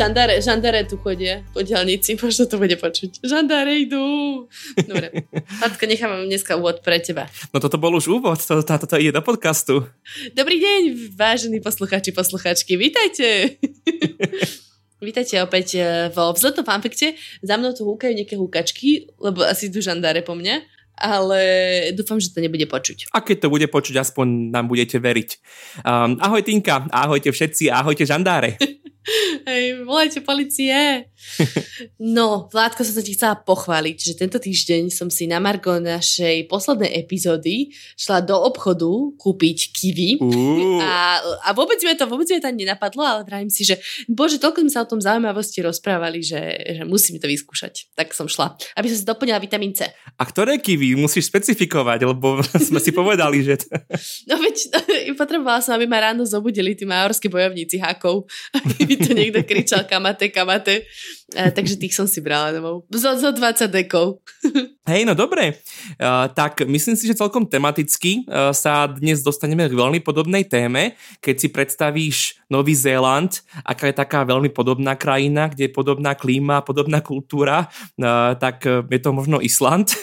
žandáre, žandáre tu chodia po diálnici, možno to bude počuť. Žandáre idú. Dobre. Patka, nechávam dneska úvod pre teba. No toto bol už úvod, to, to, to ide do podcastu. Dobrý deň, vážení posluchači, posluchačky, vítajte. Vítajte opäť e, vo vzletom fanfikte. Za mnou tu húkajú nejaké húkačky, lebo asi idú žandáre po mne ale dúfam, že to nebude počuť. A keď to bude počuť, aspoň nám budete veriť. Um, ahoj Tinka, ahojte všetci, ahojte žandáre. Hej, volajte policie. No, Vládko, som sa ti chcela pochváliť, že tento týždeň som si na Margo našej poslednej epizódy šla do obchodu kúpiť kiwi. Uh. A, a vôbec mi to vôbec mi to nenapadlo, ale vravím si, že bože, toľko sme sa o tom zaujímavosti rozprávali, že, že musím to vyskúšať. Tak som šla, aby som si doplnila vitamín C. A ktoré kiwi musíš specifikovať, lebo sme si povedali, že... No veď, potrebovala som, aby ma ráno zobudili tí majorskí bojovníci hákov, aby mi to niekto kričal kamate, kamate. Uh, takže tých som si brala domov. Zo, zo 20 dekov. Hej, no dobre. Uh, tak myslím si, že celkom tematicky uh, sa dnes dostaneme k veľmi podobnej téme. Keď si predstavíš Nový Zéland, aká je taká veľmi podobná krajina, kde je podobná klíma, podobná kultúra, uh, tak je to možno Island.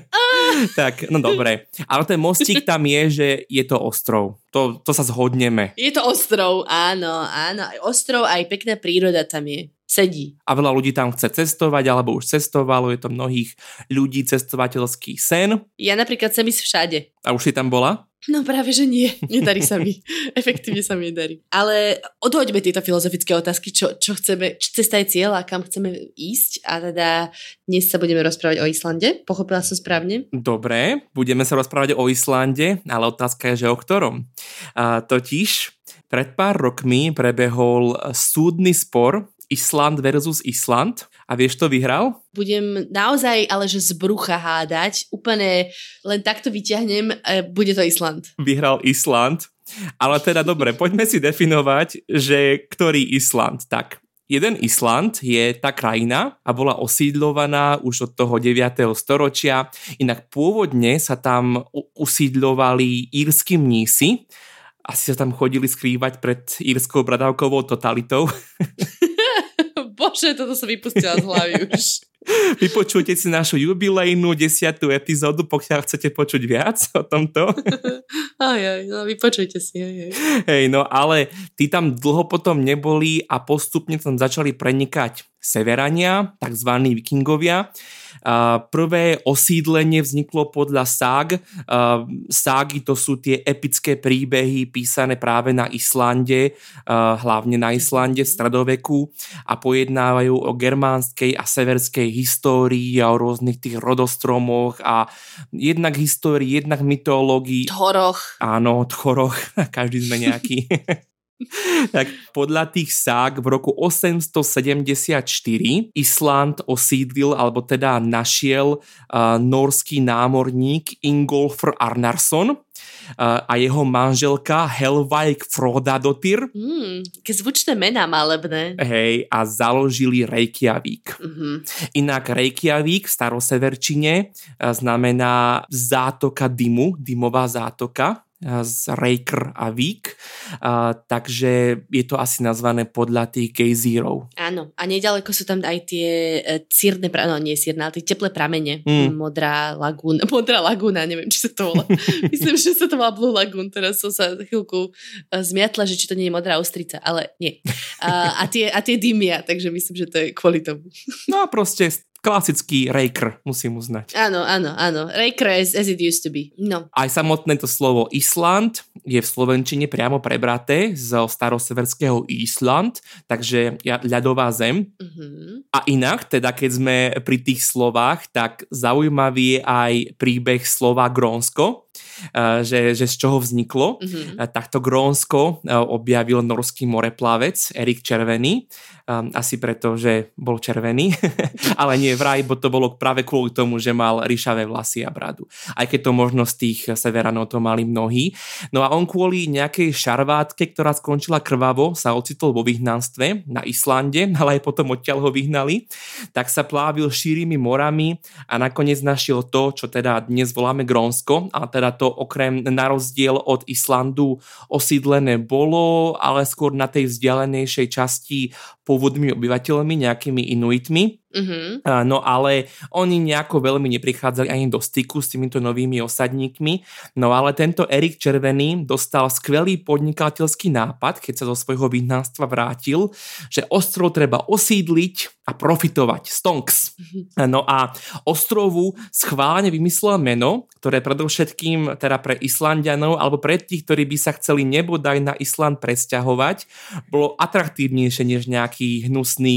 tak, no dobre. Ale ten mostík tam je, že je to ostrov. To, to sa zhodneme. Je to ostrov, áno, áno. Aj ostrov, aj pekná príroda tam je sedí. A veľa ľudí tam chce cestovať, alebo už cestovalo, je to mnohých ľudí cestovateľský sen. Ja napríklad chcem ísť všade. A už si tam bola? No práve, že nie. Nedarí sa mi. Efektívne sa mi nedarí. Ale odhoďme tieto filozofické otázky, čo, čo chceme, či cesta je cieľ a kam chceme ísť. A teda dnes sa budeme rozprávať o Islande. Pochopila som správne? Dobre, budeme sa rozprávať o Islande, ale otázka je, že o ktorom. A totiž pred pár rokmi prebehol súdny spor Island versus Island. A vieš, to vyhral? Budem naozaj, ale že z brucha hádať. Úplne len takto vyťahnem, e, bude to Island. Vyhral Island. Ale teda dobre, poďme si definovať, že ktorý Island. Tak, jeden Island je tá krajina a bola osídlovaná už od toho 9. storočia. Inak pôvodne sa tam usídlovali írsky mnísi, asi sa tam chodili skrývať pred írskou bradavkovou totalitou. Bože, toto som vypustila z hlavy už. Vypočujte si našu jubilejnú desiatú epizódu, pokiaľ chcete počuť viac o tomto. Aj, aj, no vypočujte si. Aj, aj. Hej, no ale tí tam dlho potom neboli a postupne tam začali prenikať severania, takzvaní vikingovia Prvé osídlenie vzniklo podľa ság. Ságy to sú tie epické príbehy písané práve na Islande, hlavne na Islande v stredoveku a pojednávajú o germánskej a severskej histórii a o rôznych tých rodostromoch a jednak histórii, jednak mytológii. Thoroch. Áno, Thoroch. Každý sme nejaký. tak podľa tých sák v roku 874 Island osídlil, alebo teda našiel uh, norský námorník Ingolfr Arnarsson, a jeho manželka Helvaik Frodadotyr. Mm, ke zvučné mená malebné. Hej, a založili Reykjavík. Mm-hmm. Inak Reykjavík v staroseverčine znamená zátoka dymu, dymová zátoka z Raker a Vík, a, takže je to asi nazvané podľa tých gejzírov. Áno, a nedaleko sú tam aj tie e, círne, no nie círne, ale tie teplé pramene. Mm. Modrá lagúna, modrá lagúna, neviem, či sa to volá. Myslím, že sa to volá Blue Lagoon, teraz som sa chvíľku e, zmiatla, že či to nie je modrá ostrica, ale nie. A, a, tie, a tie dymia, takže myslím, že to je kvôli tomu. No a proste klasický Raker, musím uznať. Áno, áno, áno. Raker as, as it used to be. No. Aj samotné to slovo Island je v slovenčine priamo prebraté zo staroseverského Island, takže ľadová zem. Uh-huh. A inak, teda keď sme pri tých slovách, tak zaujímavý je aj príbeh slova Grónsko, že, že z čoho vzniklo. Mm-hmm. Takto Grónsko objavil norský moreplavec Erik Červený, asi preto, že bol červený, ale nie vraj, bo to bolo práve kvôli tomu, že mal ríšavé vlasy a bradu. Aj keď to možno z tých severanov to mali mnohí. No a on kvôli nejakej šarvátke, ktorá skončila krvavo, sa ocitol vo vyhnanstve na Islande, ale aj potom odtiaľ ho vyhnali tak sa plávil šírými morami a nakoniec našiel to, čo teda dnes voláme Grónsko, a teda to okrem na rozdiel od Islandu osídlené bolo, ale skôr na tej vzdialenejšej časti pôvodnými obyvateľmi, nejakými inuitmi. Uh-huh. No ale oni nejako veľmi neprichádzali ani do styku s týmito novými osadníkmi. No ale tento Erik Červený dostal skvelý podnikateľský nápad, keď sa zo svojho vyhnanstva vrátil, že ostrov treba osídliť a profitovať. Stonks. Uh-huh. No a ostrovu schválne vymyslel meno, ktoré predovšetkým teda pre Islandianov alebo pre tých, ktorí by sa chceli nebodaj na Island presťahovať, bolo atraktívnejšie než nejaký hnusný,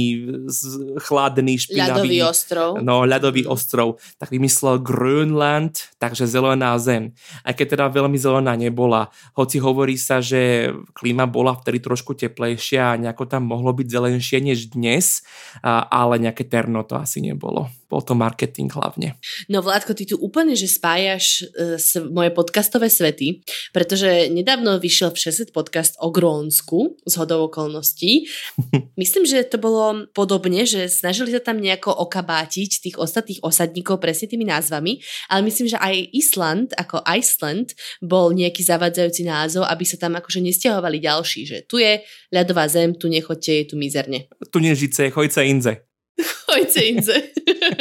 chladný špinavý... Ľadový ostrov. No, ľadový ostrov. Tak vymyslel Grönland, takže zelená zem. Aj keď teda veľmi zelená nebola. Hoci hovorí sa, že klíma bola vtedy trošku teplejšia a nejako tam mohlo byť zelenšie než dnes, ale nejaké terno to asi nebolo bol to marketing hlavne. No Vládko, ty tu úplne, že spájaš uh, s, moje podcastové svety, pretože nedávno vyšiel všeset podcast o Grónsku z hodou okolností. Myslím, že to bolo podobne, že snažili sa tam nejako okabátiť tých ostatných osadníkov presne tými názvami, ale myslím, že aj Island ako Iceland bol nejaký zavadzajúci názov, aby sa tam akože nestiahovali ďalší, že tu je ľadová zem, tu nechoďte, je tu mizerne. Tu nežice, chojce inze. Chojce inze.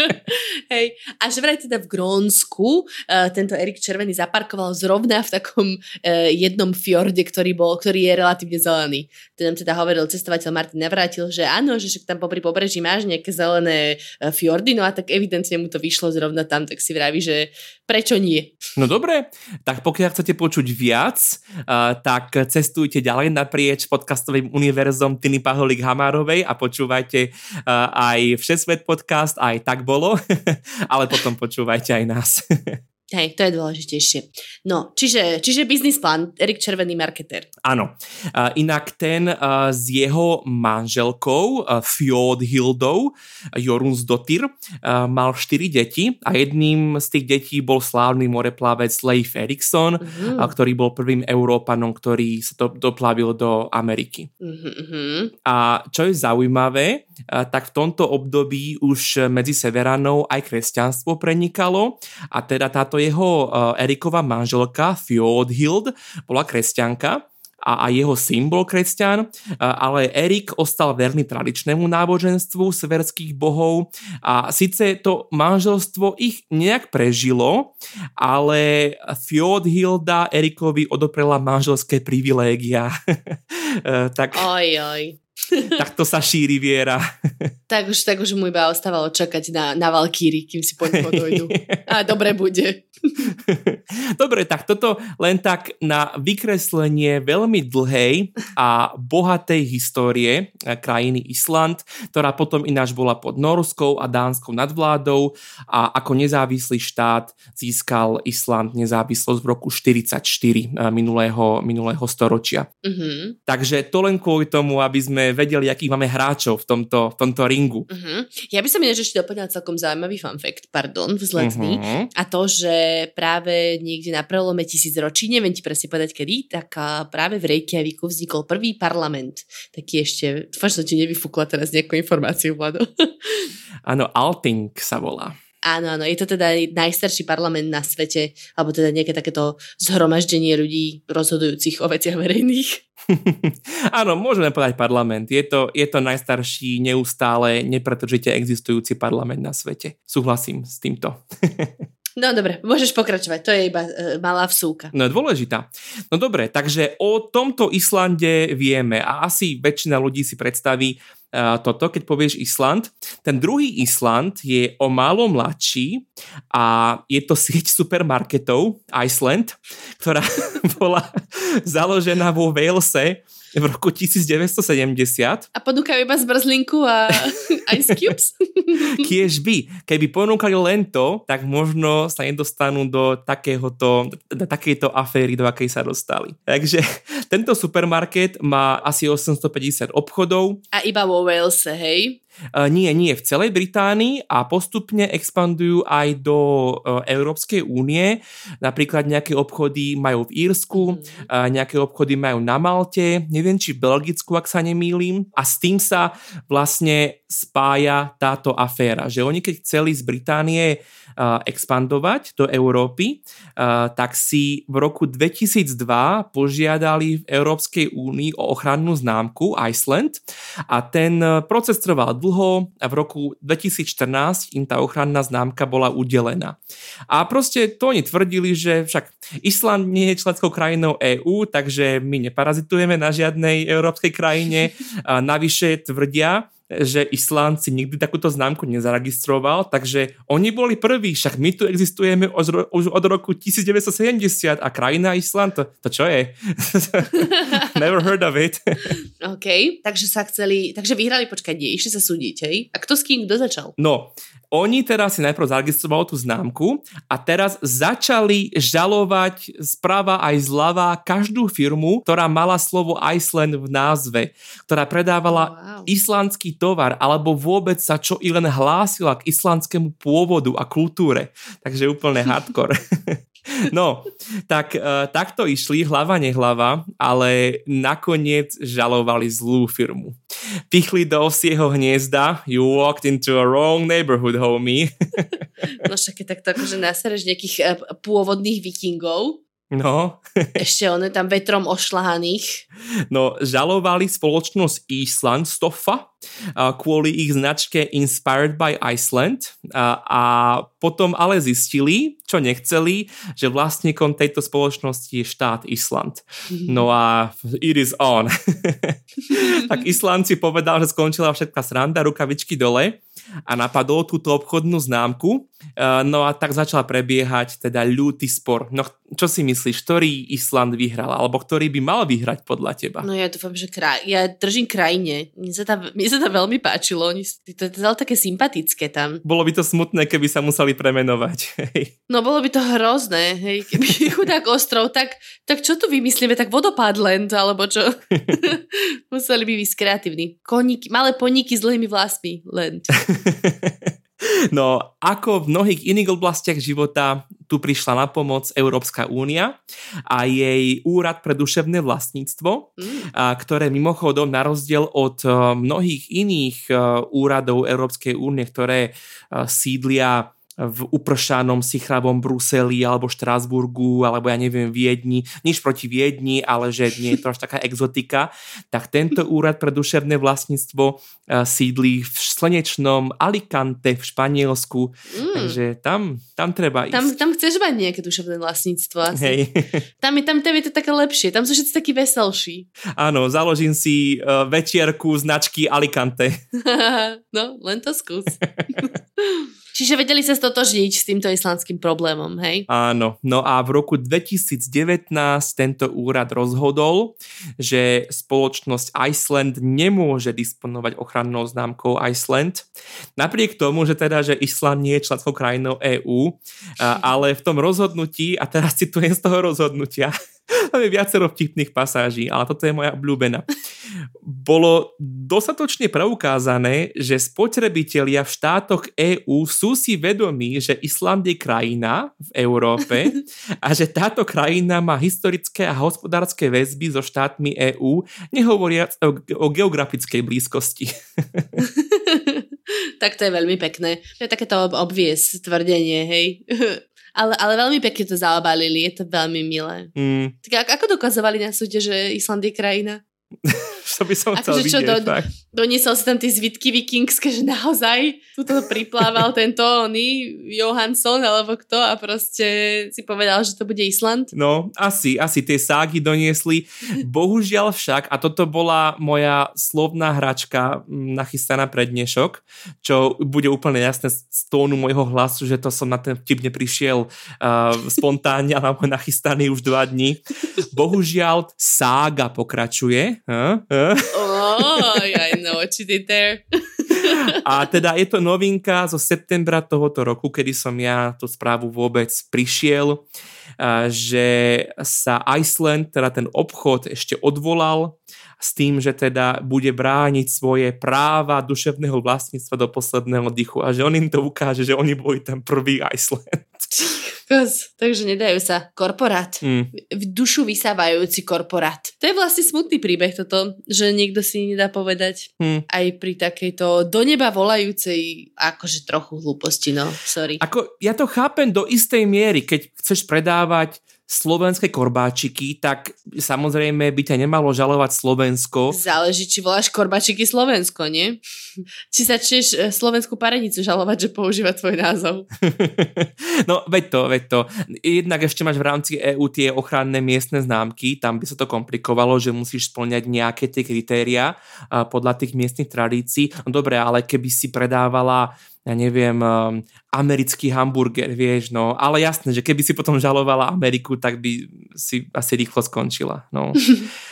Hej. A že vraj teda v Grónsku uh, tento Erik Červený zaparkoval zrovna v takom uh, jednom fjorde, ktorý, bol, ktorý je relatívne zelený. Ten nám teda hovoril cestovateľ Martin Navrátil, že áno, že však tam popri pobreží máš nejaké zelené uh, fjordy, no a tak evidentne mu to vyšlo zrovna tam, tak si vraví, že prečo nie? No dobre, tak pokiaľ chcete počuť viac, uh, tak cestujte ďalej naprieč podcastovým univerzom Tiny Paholik Hamárovej a počúvajte uh, aj Všesvet podcast, aj tak bolo, ale potom počúvajte aj nás. Hej, to je dôležitejšie. No, čiže, čiže biznis plán, Erik Červený marketer. Áno. Uh, inak ten uh, s jeho manželkou uh, Fjordhildou Jorunsdottir uh, mal 4 deti a jedným z tých detí bol slávny moreplavec Leif Erikson, uh-huh. uh, ktorý bol prvým Európanom, ktorý sa to doplavil do Ameriky. Uh-huh. A čo je zaujímavé, uh, tak v tomto období už medzi Severanou aj kresťanstvo prenikalo a teda táto jeho uh, Erikova manželka Fjordhild bola kresťanka a aj jeho syn bol kresťan, ale Erik ostal verný tradičnému náboženstvu severských bohov a síce to manželstvo ich nejak prežilo, ale Fjordhilda Erikovi odoprela manželské privilégia. tak... Oj, oj. Takto sa šíri viera. tak už, tak už mu iba ostávalo čakať na, na Valkýry, kým si po dojdu. A dobre bude. Dobre, tak toto len tak na vykreslenie veľmi dlhej a bohatej histórie eh, krajiny Island, ktorá potom ináč bola pod norskou a dánskou nadvládou a ako nezávislý štát získal Island nezávislosť v roku 44 eh, minulého, minulého storočia. Uh-huh. Takže to len kvôli tomu, aby sme vedeli, akých máme hráčov v tomto, v tomto ringu. Uh-huh. Ja by som ináč ešte doplňal celkom zaujímavý fun fact, pardon, vzletný. Uh-huh. A to, že práve niekde na prelome tisíc ročí, neviem ti presne povedať kedy, tak práve v Reykjaviku vznikol prvý parlament. Taký ešte, dúfam, som ti nevyfúkla teraz nejakú informáciu, Vlado. Áno, Alting sa volá. Áno, áno, je to teda najstarší parlament na svete, alebo teda nejaké takéto zhromaždenie ľudí rozhodujúcich o veciach verejných. áno, môžeme povedať parlament. Je to, je to najstarší, neustále, nepretržite existujúci parlament na svete. Súhlasím s týmto. No dobre, môžeš pokračovať, to je iba e, malá vsúka. No dôležitá. No dobre, takže o tomto Islande vieme a asi väčšina ľudí si predstaví uh, toto, keď povieš Island. Ten druhý Island je o málo mladší a je to sieť supermarketov Iceland, ktorá bola založená vo Walese v roku 1970. A ponúkajú iba zmrzlinku a ice cubes? Kiež by. Keby ponúkali len to, tak možno sa nedostanú do takéhoto, do takejto aféry, do akej sa dostali. Takže tento supermarket má asi 850 obchodov. A iba vo Walese, hej? Uh, nie, nie, v celej Británii a postupne expandujú aj do uh, Európskej únie. Napríklad nejaké obchody majú v Írsku, mm. uh, nejaké obchody majú na Malte, neviem či v Belgicku, ak sa nemýlim. A s tým sa vlastne spája táto aféra. Že oni keď chceli z Británie expandovať do Európy, tak si v roku 2002 požiadali v Európskej únii o ochrannú známku Iceland a ten proces trval dlho a v roku 2014 im tá ochranná známka bola udelená. A proste to oni tvrdili, že však Island nie je členskou krajinou EÚ, takže my neparazitujeme na žiadnej európskej krajine. Navyše tvrdia, že Island si nikdy takúto známku nezaregistroval, takže oni boli prví, však my tu existujeme už od roku 1970 a krajina Island, to, to čo je? Never heard of it. OK, takže sa chceli, takže vyhrali, počkaj, nie, išli sa súdiť, hej? A kto s kým, kto začal? No, oni teraz si najprv zaregistrovali tú známku a teraz začali žalovať správa aj zľava každú firmu, ktorá mala slovo Iceland v názve, ktorá predávala wow. islandský tovar alebo vôbec sa čo i len hlásila k islandskému pôvodu a kultúre. Takže úplne hardcore. No, tak uh, takto išli hlava nehlava, ale nakoniec žalovali zlú firmu. Pichli do osieho hniezda, you walked into a wrong neighborhood, homie. no však je takto akože nasereš nejakých uh, pôvodných vikingov, No. Ešte one tam vetrom ošlahaných. No, žalovali spoločnosť Island Stoffa kvôli ich značke Inspired by Iceland a, a potom ale zistili, čo nechceli, že vlastníkom tejto spoločnosti je štát Island. No a it is on. tak Island si povedal, že skončila všetká sranda, rukavičky dole a napadol túto obchodnú známku. No a tak začal prebiehať teda ľutý spor. No čo si myslíš, ktorý Island vyhral, alebo ktorý by mal vyhrať podľa teba? No ja dúfam, že kraj, ja držím krajine. Mne sa, tá, mne sa to veľmi páčilo. Oni, to je to také sympatické tam. Bolo by to smutné, keby sa museli premenovať. Hej. No bolo by to hrozné, hej. Keby chudák ostrov, tak, tak čo tu vymyslíme? Tak vodopádland, alebo čo? museli by byť kreatívni. Koníky, malé poníky s dlhými vlasmi. Land. No, ako v mnohých iných oblastiach života, tu prišla na pomoc Európska únia a jej úrad pre duševné vlastníctvo, mm. a, ktoré mimochodom na rozdiel od mnohých iných úradov Európskej únie, ktoré sídlia v upršanom sichravom Bruseli alebo Štrásburgu alebo ja neviem Viedni, nič proti Viedni, ale že nie je to až taká exotika, tak tento úrad pre duševné vlastníctvo e, sídlí v slnečnom Alicante v Španielsku, mm. takže tam, tam treba ísť. Tam, tam chceš mať nejaké duševné vlastníctvo asi. Hej. Tam, je, tam, tam je to také lepšie, tam sú všetci takí veselší. Áno, založím si uh, večierku značky Alicante. no, len to skús. Čiže vedeli sa stotožniť s týmto islandským problémom, hej? Áno. No a v roku 2019 tento úrad rozhodol, že spoločnosť Iceland nemôže disponovať ochrannou známkou Iceland. Napriek tomu, že teda, že Island nie je členskou krajinou EÚ, ale v tom rozhodnutí, a teraz citujem z toho rozhodnutia, tam je viacero vtipných pasáží, ale toto je moja obľúbená. Bolo dostatočne preukázané, že spotrebitelia v štátoch EÚ sú si vedomí, že Island je krajina v Európe a že táto krajina má historické a hospodárske väzby so štátmi EÚ, nehovoriac o, o geografickej blízkosti. tak to je veľmi pekné. To je takéto obvies tvrdenie, hej. Ale, ale veľmi pekne to zaobalili, je to veľmi milé. Mm. Tak ako dokazovali na súde, že Island je krajina? to by som chcel akože vidieť, do, Doniesol si tam tie zvitky vikingské, že naozaj tu to priplával tento oný Johansson alebo kto a proste si povedal, že to bude Island? No, asi, asi tie ságy doniesli. Bohužiaľ však, a toto bola moja slovná hračka nachystaná pre dnešok, čo bude úplne jasné z tónu môjho hlasu, že to som na ten vtip neprišiel uh, spontánne, alebo nachystaný už dva dní. Bohužiaľ sága pokračuje Huh? Oh, I know what you did there. A teda je to novinka zo septembra tohoto roku, kedy som ja tú správu vôbec prišiel, že sa Iceland, teda ten obchod ešte odvolal s tým, že teda bude brániť svoje práva duševného vlastníctva do posledného dychu a že on im to ukáže, že oni boli ten prvý Iceland. Kokos, takže nedajú sa. Korporát. Mm. V dušu vysávajúci korporát. To je vlastne smutný príbeh toto, že niekto si nedá povedať Mm. aj pri takejto do neba volajúcej akože trochu hlúposti, no, sorry. Ako, ja to chápem do istej miery, keď chceš predávať slovenské korbáčiky, tak samozrejme by ťa nemalo žalovať Slovensko. Záleží, či voláš korbačiky Slovensko, nie? Či sa čieš e, slovenskú parenicu žalovať, že používa tvoj názov. no, veď to, veď to. Jednak ešte máš v rámci EU tie ochranné miestne známky, tam by sa to komplikovalo, že musíš splňať nejaké tie kritéria a podľa tých miestnych tradícií. No dobre, ale keby si predávala ja neviem, um, americký hamburger, vieš, no, ale jasné, že keby si potom žalovala Ameriku, tak by si asi rýchlo skončila, no.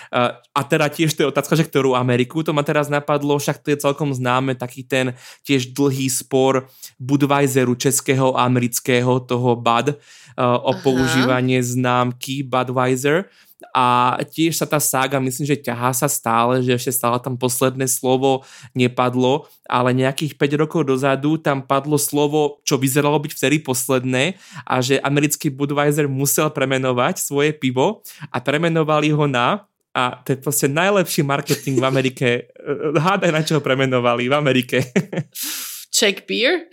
Uh, a teda tiež to je otázka, že ktorú Ameriku, to ma teraz napadlo, však to je celkom známe, taký ten tiež dlhý spor Budweiseru českého a amerického, toho Bud, uh, o Aha. používanie známky Budweiser a tiež sa tá sága, myslím, že ťahá sa stále, že ešte stále tam posledné slovo nepadlo, ale nejakých 5 rokov dozadu tam padlo slovo, čo vyzeralo byť vtedy posledné a že americký Budweiser musel premenovať svoje pivo a premenovali ho na a to je proste najlepší marketing v Amerike. Hádaj, na čo ho premenovali v Amerike. Czech beer?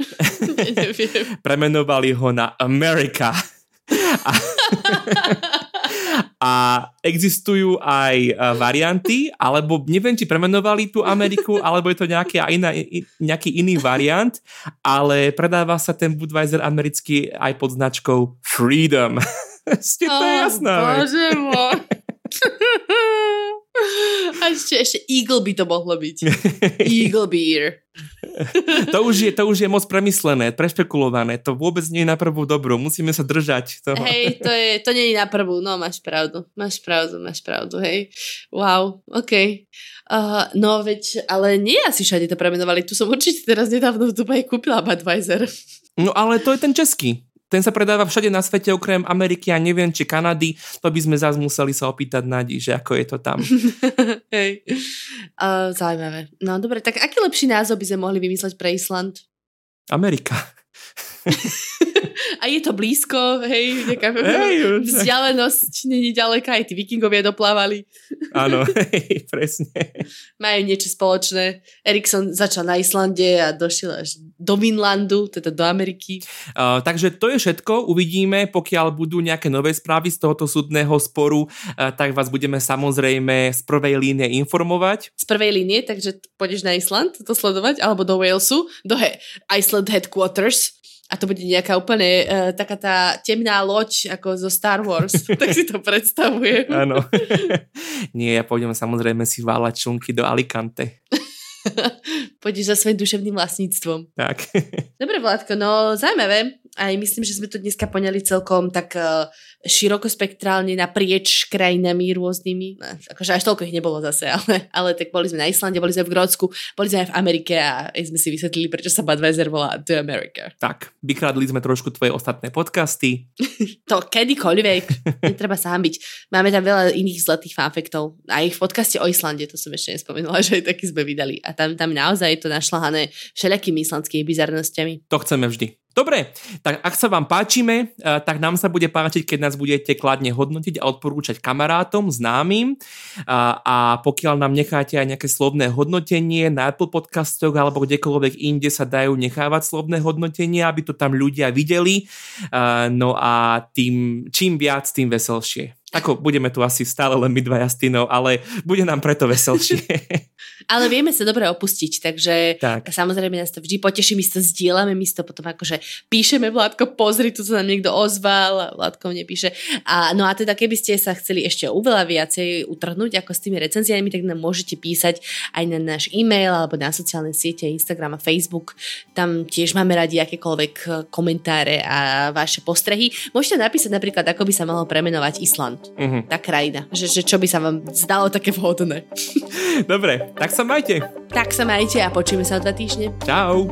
Premenovali ho na America. A, a existujú aj eh, varianty, alebo neviem, či premenovali tú Ameriku, alebo je to nejaká iná, nejaký iný variant, ale predáva sa ten Budweiser americký aj pod značkou Freedom. Ste to je jasná. Bože môj. Ešte, ešte Eagle by to mohlo byť. Eagle beer. to, už je, to už je moc premyslené, prešpekulované. To vôbec nie je na prvú dobrú. Musíme sa držať toho. Hej, to, je, to nie je na prvú. No, máš pravdu. Máš pravdu, máš pravdu, hej. Wow, OK. Uh, no veď, ale nie asi všade to premenovali. Tu som určite teraz nedávno v Dubaji kúpila Budweiser. No ale to je ten český. Ten sa predáva všade na svete, okrem Ameriky a neviem, či Kanady. To by sme zase museli sa opýtať Nadi, že ako je to tam. hej. Uh, zaujímavé. No dobre, tak aký lepší názov by sme mohli vymysleť pre Island? Amerika. A je to blízko, hej, nejaká Hej, vzdialenosť není ďaleká, aj tí vikingovia doplávali. Áno, hej, presne. Majú niečo spoločné. Erikson začal na Islande a došiel až do Vinlandu, teda do Ameriky. Uh, takže to je všetko. Uvidíme, pokiaľ budú nejaké nové správy z tohoto súdneho sporu, uh, tak vás budeme samozrejme z prvej línie informovať. Z prvej línie, takže pôjdeš na Island to sledovať, alebo do Walesu, do he- Iceland Headquarters. A to bude nejaká úplne uh, taká tá temná loď ako zo Star Wars. tak si to predstavuje. Áno. Nie, ja pôjdem samozrejme si váľať čunky do Alicante. Pôjdeš za svojim duševným vlastníctvom. Tak. Dobre, Vládko, no zaujímavé. Aj myslím, že sme to dneska poňali celkom tak uh, širokospektrálne naprieč krajinami rôznymi. No, akože až toľko ich nebolo zase, ale, ale tak boli sme na Islande, boli sme v Grócku, boli sme aj v Amerike a aj sme si vysvetlili, prečo sa Budweiser volá The America. tak, vykradli sme trošku tvoje ostatné podcasty. To kedykoľvek, netreba sa hambiť. Máme tam veľa iných zlatých fanfektov. A ich v podcaste o Islande, to som ešte nespomenula, že aj taký sme vydali. A tam, tam naozaj je to našľahané všelijakými islandskými bizarnosťami. To chceme vždy. Dobre, tak ak sa vám páčime, eh, tak nám sa bude páčiť, keď nás budete kladne hodnotiť a odporúčať kamarátom, známym. A, a pokiaľ nám necháte aj nejaké slovné hodnotenie na Apple podcastoch alebo kdekoľvek inde sa dajú nechávať slovné hodnotenie, aby to tam ľudia videli. A, no a tým, čím viac, tým veselšie. Ako budeme tu asi stále len my dva jastinov, ale bude nám preto veselšie. Ale vieme sa dobre opustiť, takže tak. samozrejme nás to vždy poteší, my to zdieľame, my to potom akože píšeme, Vládko, pozri, tu sa nám niekto ozval, Vládko mne píše. A, no a teda keby ste sa chceli ešte oveľa viacej utrhnúť ako s tými recenziami, tak nám môžete písať aj na náš e-mail alebo na sociálne siete Instagram a Facebook. Tam tiež máme radi akékoľvek komentáre a vaše postrehy. Môžete napísať napríklad, ako by sa malo premenovať Island. Mhm. Tá krajina. Že, že čo by sa vám zdalo také vhodné. Dobre, tak sa majte. Tak sa majte a počujeme sa o dva týždne. Čau.